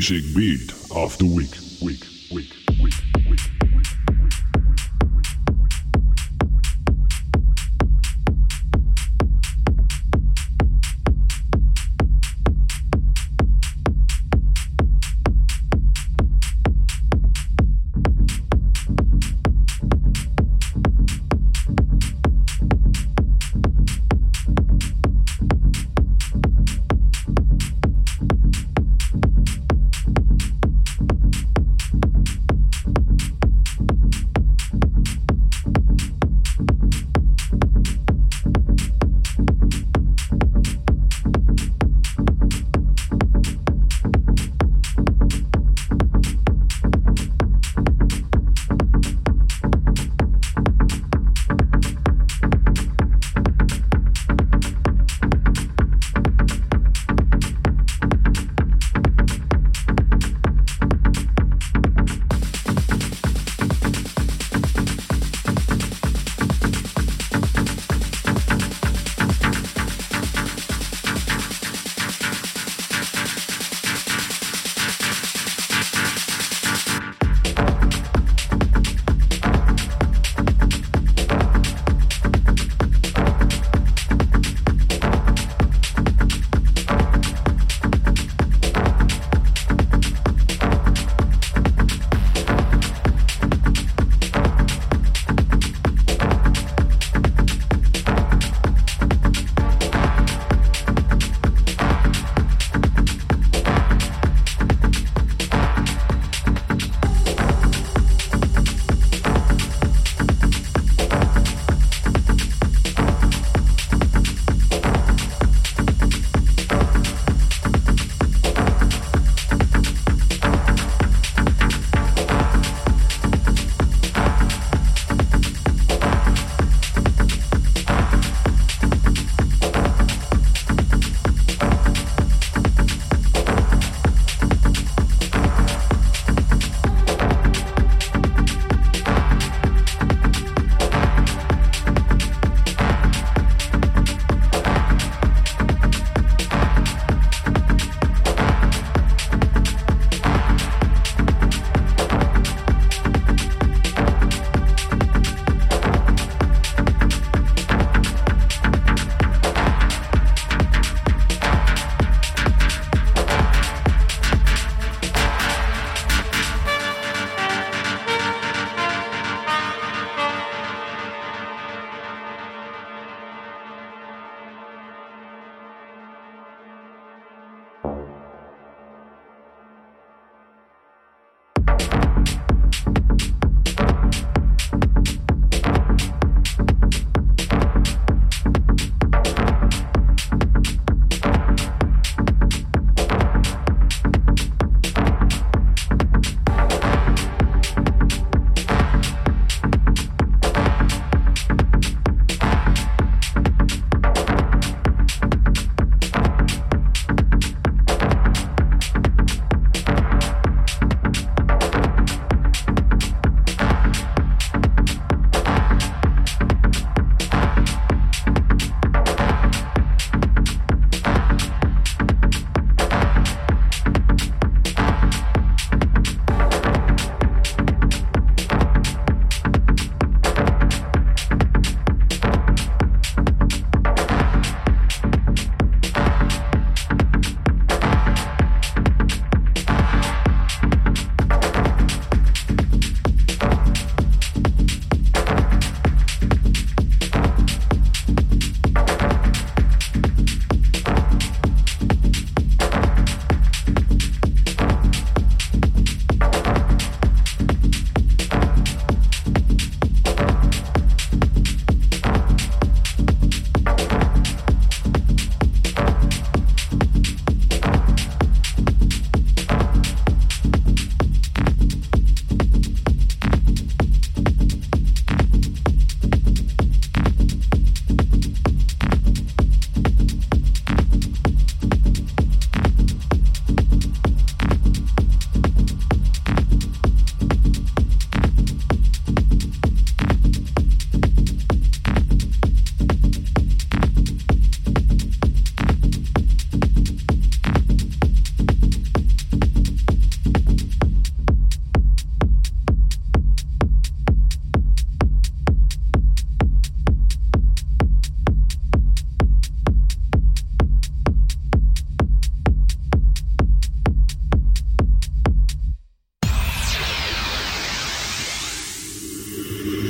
Basic beat of the week.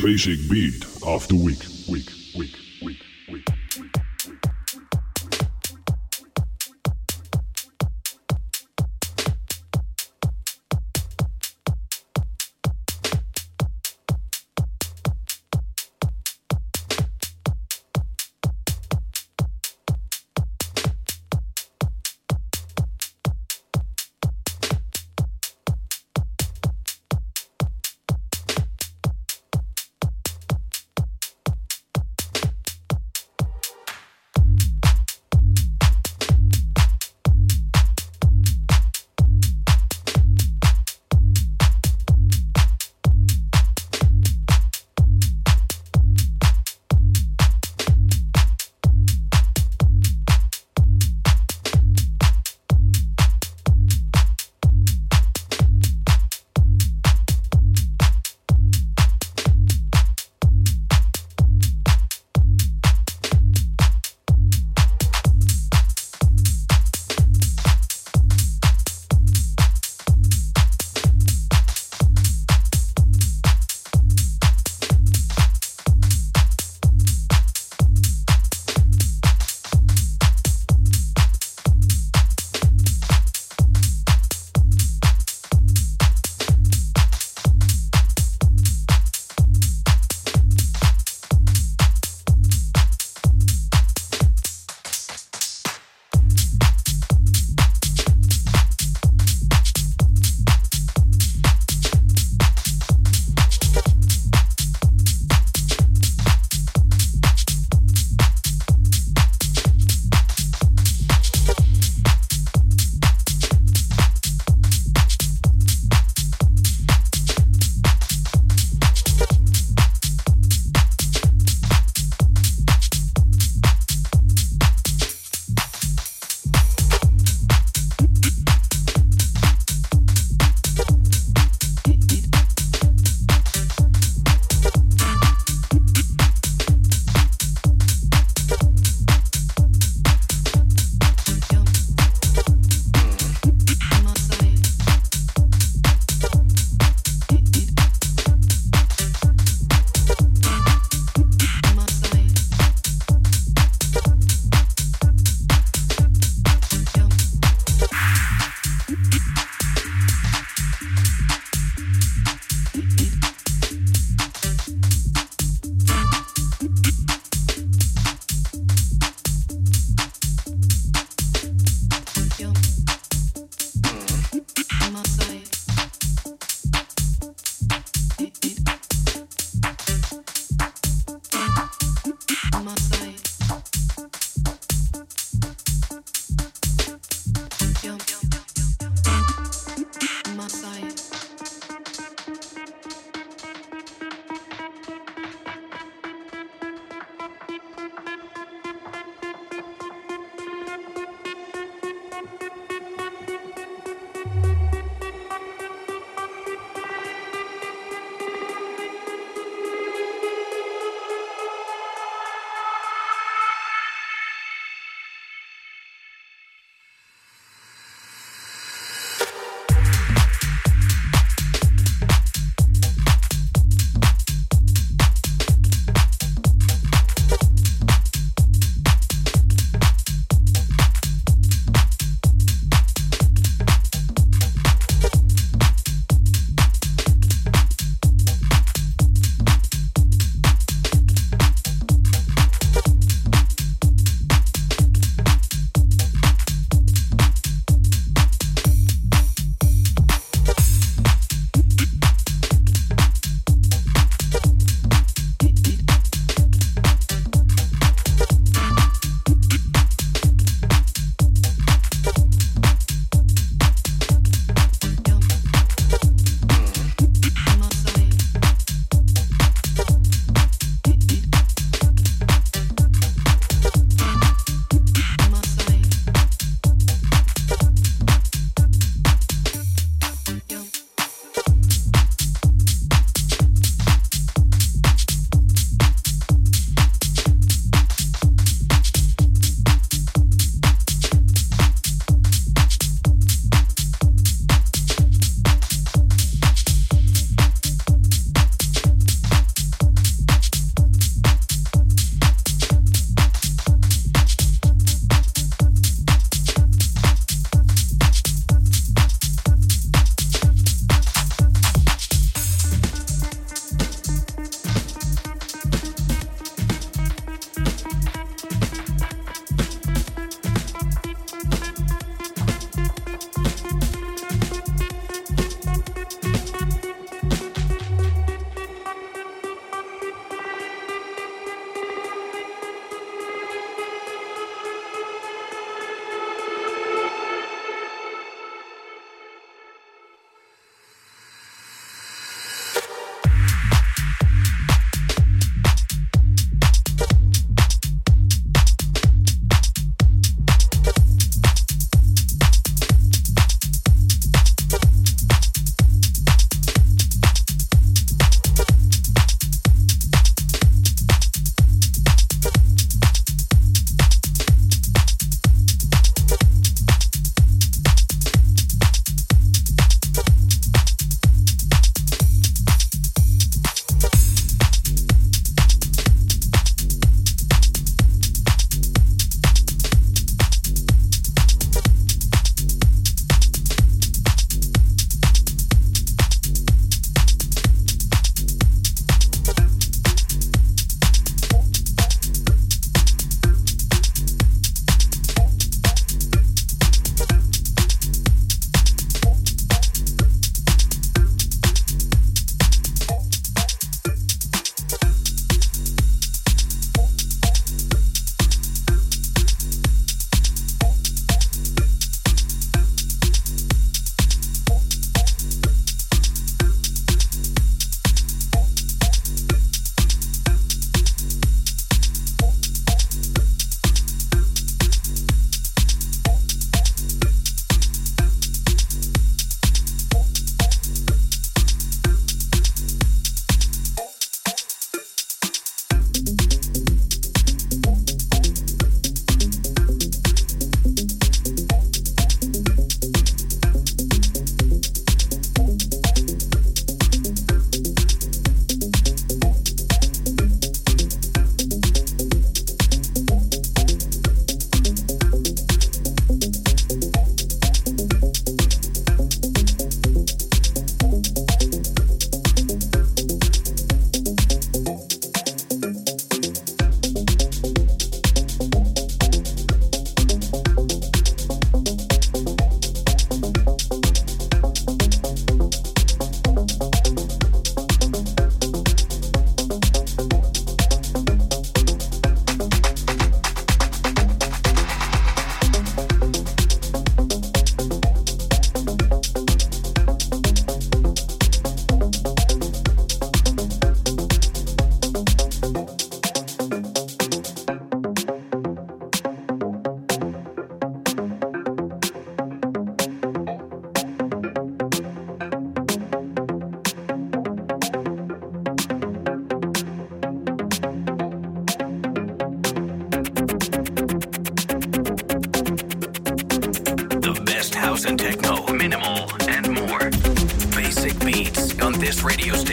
Basic Beat of the Week. Week. Week.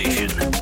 Station.